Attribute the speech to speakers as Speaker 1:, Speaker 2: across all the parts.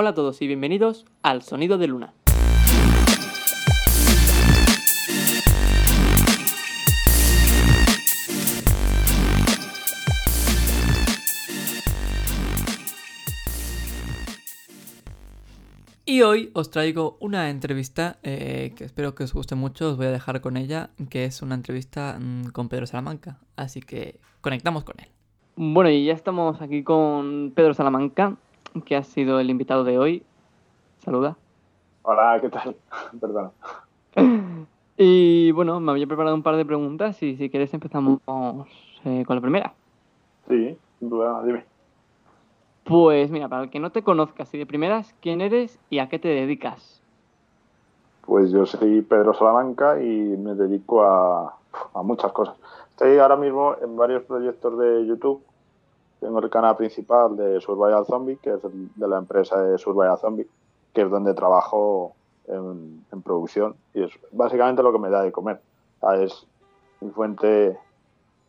Speaker 1: Hola a todos y bienvenidos al Sonido de Luna. Y hoy os traigo una entrevista eh, que espero que os guste mucho, os voy a dejar con ella, que es una entrevista mm, con Pedro Salamanca, así que conectamos con él. Bueno, y ya estamos aquí con Pedro Salamanca, que ha sido el invitado de hoy. Saluda.
Speaker 2: Hola, ¿qué tal? Perdón.
Speaker 1: Y bueno, me había preparado un par de preguntas y si quieres empezamos eh, con la primera.
Speaker 2: Sí, sin duda, dime.
Speaker 1: Pues mira, para el que no te conozca, así de primeras, ¿quién eres y a qué te dedicas?
Speaker 2: Pues yo soy Pedro Salamanca y me dedico a, muchas cosas. Estoy ahora mismo en varios proyectos de YouTube. Tengo el canal principal de Survival Zombie, que es de la empresa de Survival Zombie, que es donde trabajo en, en producción y es básicamente lo que me da de comer. es mi fuente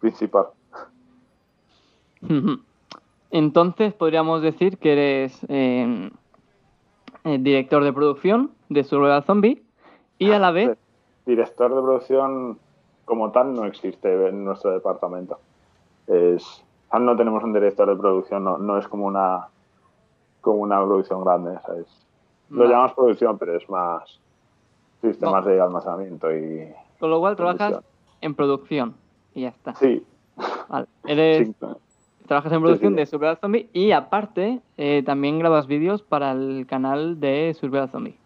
Speaker 2: principal.
Speaker 1: Entonces podríamos decir que eres eh, eh, director de producción de Survival Zombie y a la vez...
Speaker 2: Director de producción como tal no existe en nuestro departamento. Es, no tenemos un director de producción, no, es como una como una producción grande, Lo llamamos producción, pero es más sistemas de almacenamiento y...
Speaker 1: Con lo cual trabajas en producción y ya está.
Speaker 2: Sí.
Speaker 1: Eres trabajas en producción de Survival Zombie y aparte eh, también grabas vídeos para el canal de Survival Zombie.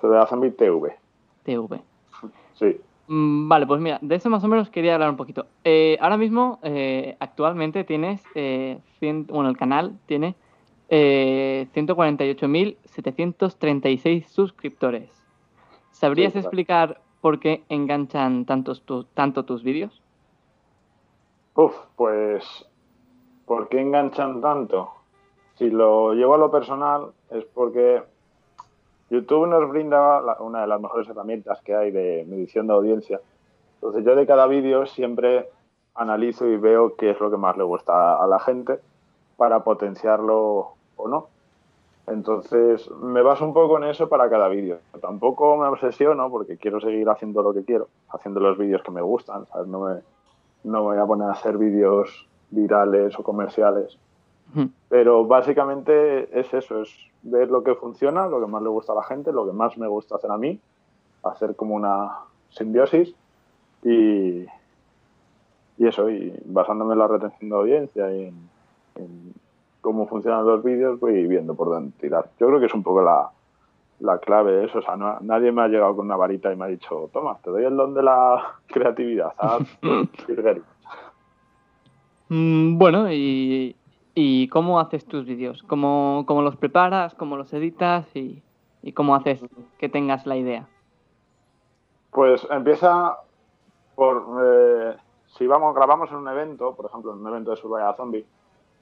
Speaker 2: Survival Zombie TV.
Speaker 1: TV.
Speaker 2: Sí.
Speaker 1: Mm, vale, pues mira, de eso más o menos quería hablar un poquito. Eh, ahora mismo, eh, actualmente tienes, bueno, el canal tiene 148.736 suscriptores. ¿Sabrías explicar por qué enganchan tantos tanto tus vídeos?
Speaker 2: Uf, pues ¿Por qué enganchan tanto? Si lo llevo a lo personal es porque YouTube nos brinda una de las mejores herramientas que hay de medición de audiencia. Entonces yo de cada vídeo siempre analizo y veo qué es lo que más le gusta a la gente para potenciarlo o no. Entonces me baso un poco en eso para cada vídeo. Tampoco me obsesiono porque quiero seguir haciendo lo que quiero, haciendo los vídeos que me gustan. No, me, no me voy a poner a hacer vídeos virales o comerciales. Pero básicamente es eso, es ver lo que funciona, lo que más le gusta a la gente, lo que más me gusta hacer a mí, hacer como una simbiosis y, y eso, y basándome en la retención de audiencia y en, cómo funcionan los vídeos, voy viendo por dónde tirar. Yo creo que es un poco la, la clave de eso. O sea, nadie me ha llegado con una varita y me ha dicho, toma, te doy el don de la creatividad.
Speaker 1: Mm, bueno, y, cómo haces tus vídeos? ¿Cómo, ¿Cómo, los preparas? ¿Cómo los editas? Y, cómo haces que tengas la idea?
Speaker 2: Pues empieza por... Eh, si vamos, grabamos en un evento, por ejemplo, en un evento de Survival Zombie,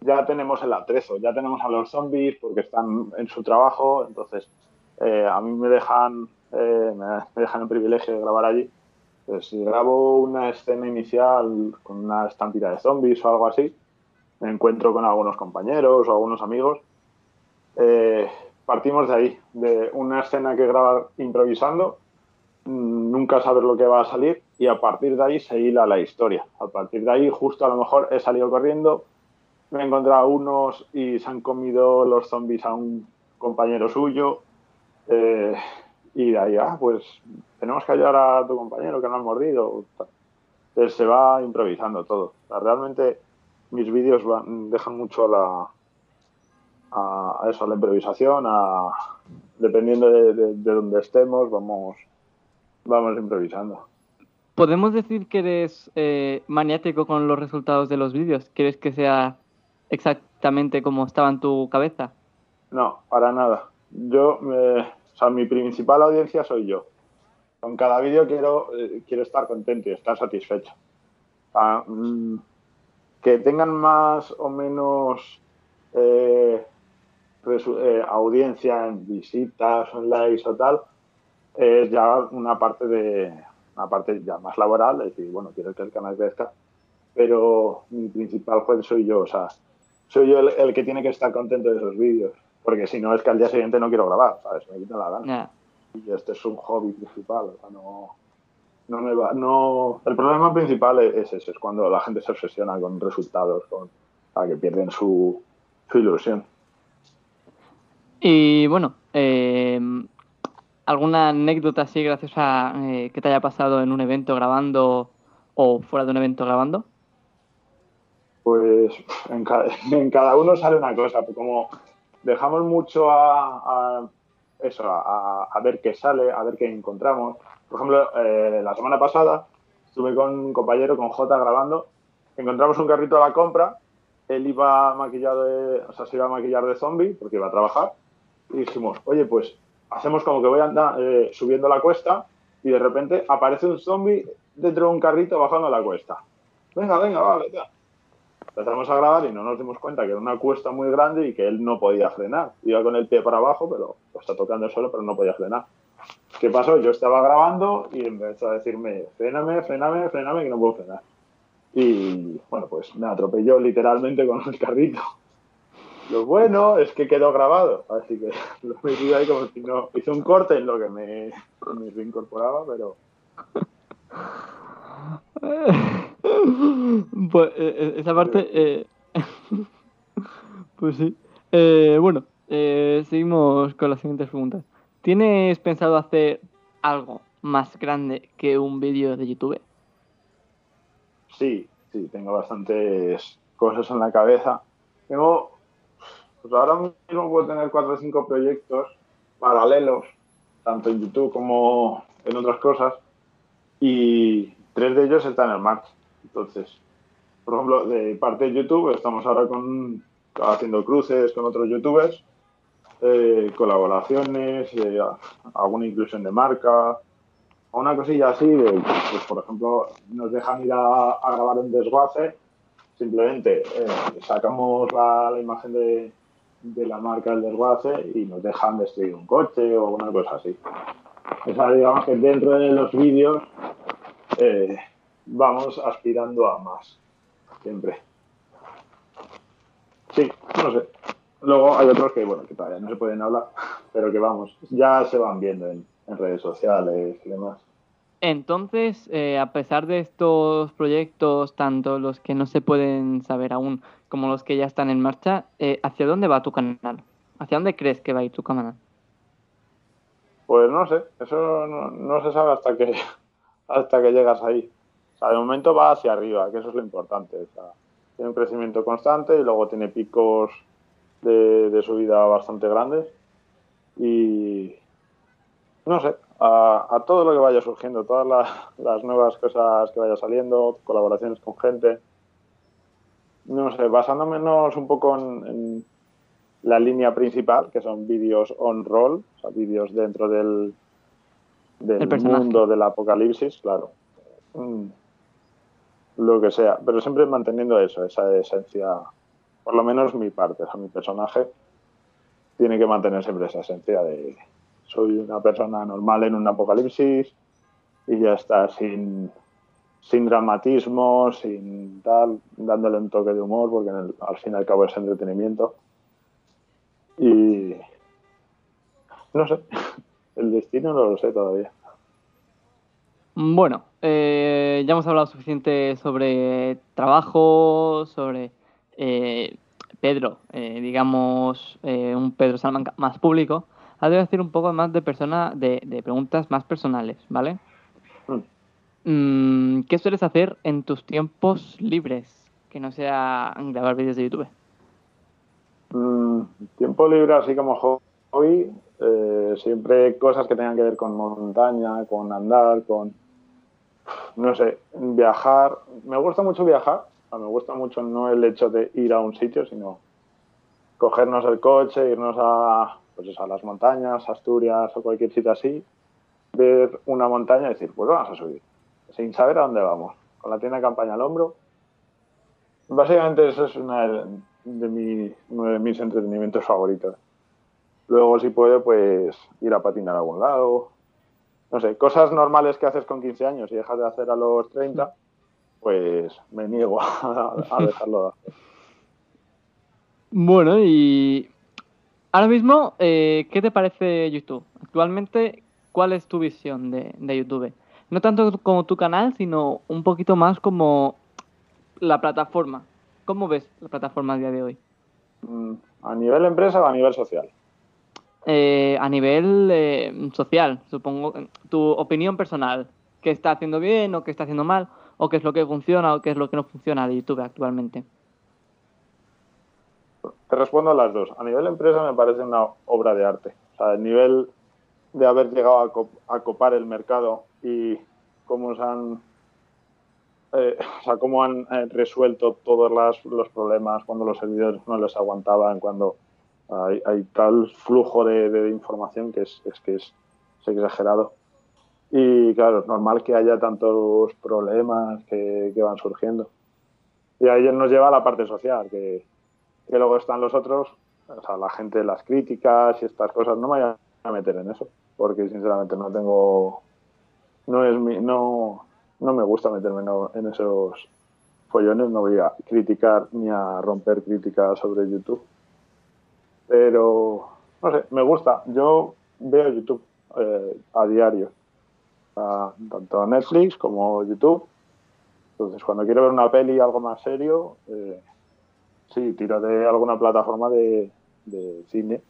Speaker 2: ya tenemos el atrezo, ya tenemos a los zombies porque están en su trabajo, entonces eh, a mí me dejan, eh, me dejan el privilegio de grabar allí pues si grabo una escena inicial con una estampida de zombies o algo así, me encuentro con algunos compañeros o algunos amigos. Eh, partimos de ahí, de una escena que grabar improvisando, mm, nunca sabes lo que va a salir y a partir de ahí se hila la historia. A partir de ahí, justo a lo mejor he salido corriendo, me he encontrado unos y se han comido los zombies a un compañero suyo. Eh, y de ahí, ah, pues tenemos que ayudar a tu compañero que no ha mordido. Se va improvisando todo. realmente mis vídeos dejan mucho la, a, eso, a la improvisación, a, dependiendo de, de, donde estemos, vamos, vamos improvisando.
Speaker 1: ¿Podemos decir que eres eh, maniático con los resultados de los vídeos? ¿Quieres que sea exactamente como estaba en tu cabeza?
Speaker 2: No, para nada. Yo me, sea, mi principal audiencia soy yo. Con cada vídeo quiero, eh, quiero estar contento y estar satisfecho. Mm, que tengan más o menos eh, eh, audiencia en visitas en likes o tal, es ya una parte de una parte ya más laboral, es decir, bueno, quiero que el canal crezca, pero mi principal juez soy yo, o sea, soy yo el, el que tiene que estar contento de esos vídeos. porque si no es que al día siguiente no quiero grabar, ¿sabes? Me quita la gana. Y este es un hobby principal, o sea, no, no me va, no, el problema principal es, ese, es cuando la gente se obsesiona con resultados, con, para que pierden su, su ilusión.
Speaker 1: Y bueno, eh, ¿alguna anécdota así graciosa eh, que te haya pasado en un evento grabando o fuera de un evento grabando?
Speaker 2: Pues en cada, uno sale una cosa, como dejamos mucho a, eso, a, ver qué sale, a ver qué encontramos. Por ejemplo, eh, la semana pasada estuve con un compañero, con J, grabando, encontramos un carrito a la compra, él iba maquillado de, o sea, se iba a maquillar de zombie porque iba a trabajar, y dijimos, oye, pues hacemos como que voy a andar eh, subiendo la cuesta y de repente aparece un zombie dentro de un carrito bajando la cuesta. Venga, venga, vale, ya. Empezamos a grabar y no nos dimos cuenta que era una cuesta muy grande y que él no podía frenar. Iba con el pie para abajo, pero está tocando suelo, pero no podía frenar. ¿Qué pasó? Yo estaba grabando y empezó a decirme, fréname, fréname, fréname, que no puedo frenar. Y bueno, pues me atropelló literalmente con el carrito. Lo bueno es que quedó grabado, así que lo metí ahí como si no. Hice un corte en lo que me, me reincorporaba, pero.
Speaker 1: Pues eh, eh, esa parte. Eh, pues sí. bueno, seguimos con las siguientes preguntas. ¿Tienes pensado hacer algo más grande que un vídeo de YouTube?
Speaker 2: Sí, sí, tengo bastantes cosas en la cabeza. Tengo pues ahora mismo puedo tener cuatro o cinco proyectos paralelos, tanto en YouTube como en otras cosas, y tres de ellos están en marcha. Entonces, por ejemplo, de parte de YouTube, estamos ahora con, haciendo cruces con otros youtubers, eh, colaboraciones, eh, alguna inclusión de marca, una cosilla así, de, pues por ejemplo, nos dejan ir a, grabar un desguace, simplemente eh, sacamos la imagen de, de la marca del desguace y nos dejan destruir un coche o una cosa así. O digamos que dentro de los vídeos vamos aspirando a más, siempre. Sí, no sé. Luego hay otros que, bueno, que todavía no se pueden hablar, pero que vamos, ya se van viendo en, redes sociales y demás.
Speaker 1: Entonces, eh, a pesar de estos proyectos, tanto los que no se pueden saber aún como los que ya están en marcha, eh, ¿hacia dónde va tu canal? ¿Hacia dónde crees que va a ir tu canal?
Speaker 2: Pues no sé, eso no, se sabe hasta que, hasta que llegas ahí. Sea, de momento va hacia arriba, que eso es lo importante. tiene un crecimiento constante y luego tiene picos de, subida bastante grandes. Y no sé, a, todo lo que vaya surgiendo, todas las nuevas cosas que vaya saliendo, colaboraciones con gente no sé, basándonos un poco en, la línea principal, que son vídeos on-roll, o sea, vídeos dentro del, del mundo del apocalipsis, claro. Mm, lo que sea, pero siempre manteniendo eso, esa esencia, por lo menos mi parte, o sea, mi personaje tiene que mantener siempre esa esencia de soy una persona normal en un apocalipsis y ya está, sin, sin dramatismo, sin tal, dándole un toque de humor, porque al fin y al cabo es entretenimiento. Y no sé, el destino no lo sé todavía.
Speaker 1: Bueno, eh, ya hemos hablado suficiente sobre trabajo, sobre eh, Pedro, eh, digamos, un Pedro Salamanca más público. Ahora voy a decir un poco más de persona, de, de preguntas más personales, ¿vale? Mm. Mm, ¿Qué sueles hacer en tus tiempos libres? Que no sea grabar vídeos de YouTube.
Speaker 2: Mm, tiempo libre, así como hobby, eh, siempre cosas que tengan que ver con montaña, con andar, con, no sé, viajar. Me gusta mucho viajar, me gusta mucho no el hecho de ir a un sitio, sino cogernos el coche, irnos a, pues a las montañas, Asturias o cualquier sitio así, ver una montaña y decir, pues vamos a subir sin saber a dónde vamos, con la tienda de campaña al hombro. Básicamente eso es una de, uno de mis entretenimientos favoritos. Luego, si puedo, pues ir a patinar a algún lado. No sé, cosas normales que haces con 15 años y dejas de hacer a los 30, pues me niego a, dejarlo de hacer.
Speaker 1: Bueno, y ahora mismo, eh, ¿qué te parece YouTube? Actualmente, ¿cuál es tu visión de, de YouTube? No tanto como tu canal, sino un poquito más como la plataforma. ¿Cómo ves la plataforma a día de hoy?
Speaker 2: Mm, ¿A nivel empresa o a nivel social?
Speaker 1: Eh, a nivel eh, social, supongo. Tu opinión personal. ¿Qué está haciendo bien o qué está haciendo mal? ¿O qué es lo que funciona o qué es lo que no funciona de YouTube actualmente?
Speaker 2: Te respondo a las dos. A nivel empresa me parece una obra de arte. O sea, el nivel de haber llegado a, copar el mercado y cómo se han eh, o sea, cómo han resuelto todos los problemas cuando los servidores no les aguantaban, cuando hay, tal flujo de, información que es, que es, exagerado. Y claro, es normal que haya tantos problemas que, van surgiendo. Y ahí nos lleva a la parte social, que, luego están los otros, o sea, la gente, las críticas y estas cosas. No me voy a meter en eso, porque sinceramente no tengo. No, es mi, no, no me gusta meterme en esos follones, no voy a criticar ni a romper críticas sobre YouTube. Pero, no sé, me gusta. Yo veo YouTube eh, a diario, tanto Netflix como YouTube. Entonces, cuando quiero ver una peli algo más serio, eh, sí, tiro de alguna plataforma de, cine.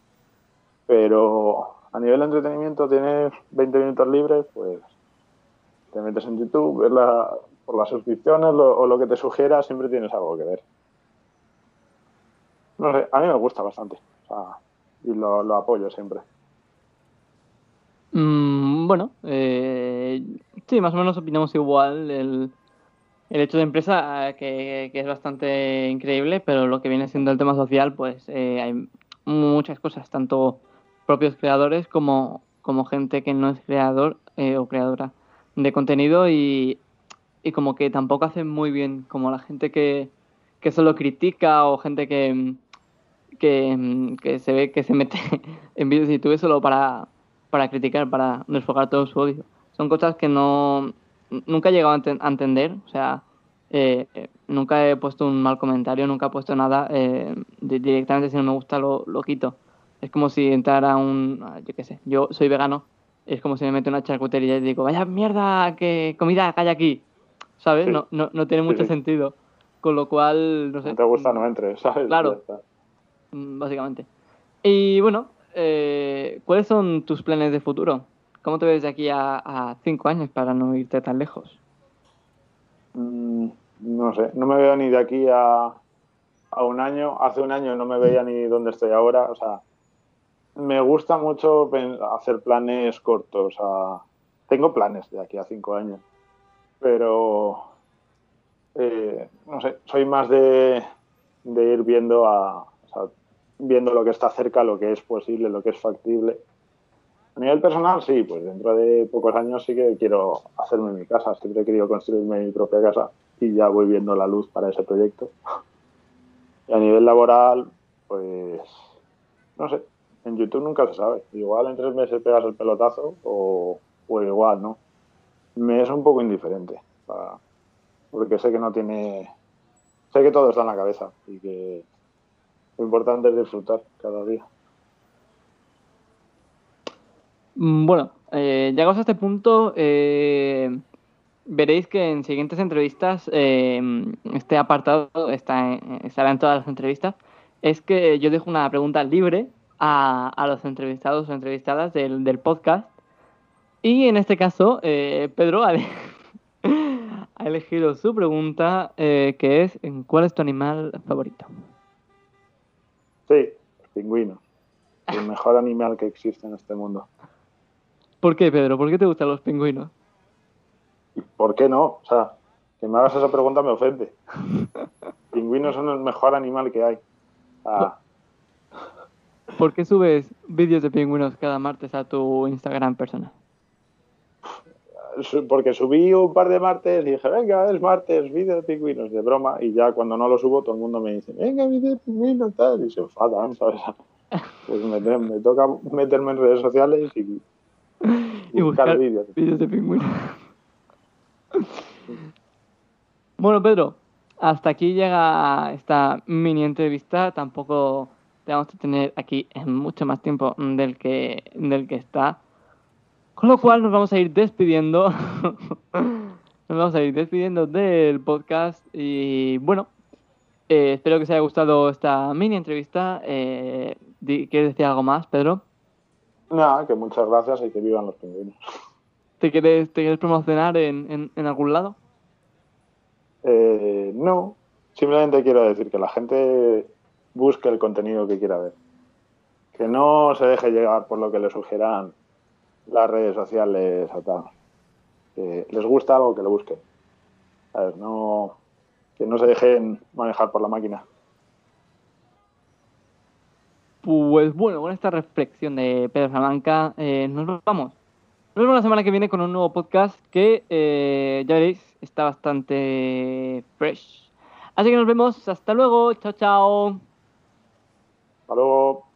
Speaker 2: Pero a nivel de entretenimiento, tienes 20 minutos libres, pues te metes en YouTube, ves por las suscripciones o lo que te sugiera, siempre tienes algo que ver. No sé, a mí me gusta bastante y lo, apoyo siempre.
Speaker 1: Mm, bueno, eh, sí, más o menos opinamos igual. El, el hecho de empresa eh, que, es bastante increíble, pero lo que viene siendo el tema social, pues eh, hay muchas cosas, tanto propios creadores como, como gente que no es creador o creadora de contenido y, y, como que tampoco hacen muy bien, como la gente que, que solo critica o gente que, que, que, se ve que se mete en vídeos de YouTube solo para, para criticar, para desfogar todo su odio. Son cosas que no nunca he llegado a, entender, o sea, eh, nunca he puesto un mal comentario, nunca he puesto nada, eh, directamente si no me gusta lo, lo, quito. Es como si entrara un, yo qué sé, yo soy vegano, es como si me meto una charcutería y digo, vaya mierda, que comida que hay aquí, ¿sabes? No, no, no, tiene mucho sentido. Con lo cual, no sé.
Speaker 2: No te gusta, no entres, ¿sabes?
Speaker 1: Claro. Mm, básicamente. Y bueno, eh, ¿cuáles son tus planes de futuro? ¿Cómo te ves de aquí a, cinco años para no irte tan lejos?
Speaker 2: Mm, no sé, no me veo ni de aquí a, a un año. Hace un año no me veía ni dónde estoy ahora. O sea, me gusta mucho hacer planes cortos. tengo planes de aquí a cinco años, pero eh, no sé, soy más de, de ir viendo a, viendo lo que está cerca, lo que es posible, lo que es factible. A nivel personal, sí, pues dentro de pocos años sí que quiero hacerme mi casa. Siempre he querido construirme mi propia casa y ya voy viendo la luz para ese proyecto. Y a nivel laboral, pues no sé, en YouTube nunca se sabe. Igual en tres meses pegas el pelotazo o, o igual, ¿no? Me es un poco indiferente, porque sé que no tiene... Sé que todo está en la cabeza y que lo importante es disfrutar cada día.
Speaker 1: Mm, bueno, eh, llegados a este punto, eh, veréis que en siguientes entrevistas, eh, este apartado está estará en todas las entrevistas, es que yo dejo una pregunta libre a, los entrevistados o entrevistadas del, podcast. Y en este caso, Pedro ha, ha, elegido su pregunta, que es, ¿cuál es tu animal favorito?
Speaker 2: Sí, los pingüinos. El mejor animal que existe en este mundo.
Speaker 1: ¿Por qué, Pedro? ¿Por qué te gustan los pingüinos?
Speaker 2: ¿Y por qué no? O sea, que me hagas esa pregunta me ofende. pingüinos son el mejor animal que hay.
Speaker 1: ¿Por qué subes vídeos de pingüinos cada martes a tu Instagram personal?
Speaker 2: Porque subí un par de martes y dije, venga, es martes, vídeo de pingüinos, de broma, y ya cuando no lo subo todo el mundo me dice, venga, vídeo de pingüinos, tal, y se enfadan, ¿sabes? Pues me, toca meterme en redes sociales y,
Speaker 1: buscar, vídeos. de pingüinos. bueno, Pedro, hasta aquí llega esta mini entrevista, tampoco le vamos a tener aquí en mucho más tiempo del que, del que está. Con lo cual nos vamos a ir despidiendo. nos vamos a ir despidiendo del podcast. Y bueno, eh, espero que os haya gustado esta mini entrevista. Eh, ¿Quieres decir algo más, Pedro?
Speaker 2: Nada, que muchas gracias y que vivan los pingüinos.
Speaker 1: ¿Te quieres, te quieres promocionar en, en, algún lado?
Speaker 2: Eh, no, simplemente quiero decir que la gente busque el contenido que quiera ver. Que no se deje llegar por lo que le sugieran las redes sociales. Que les gusta algo que lo busquen. A ver, no, que no se dejen manejar por la máquina.
Speaker 1: Pues bueno, con esta reflexión de Pedro Salamanca, eh, nos vamos. Nos vemos la semana que viene con un nuevo podcast que, eh, ya veréis, está bastante fresh. Así que nos vemos. Hasta luego. Chao, chao.
Speaker 2: Hasta luego.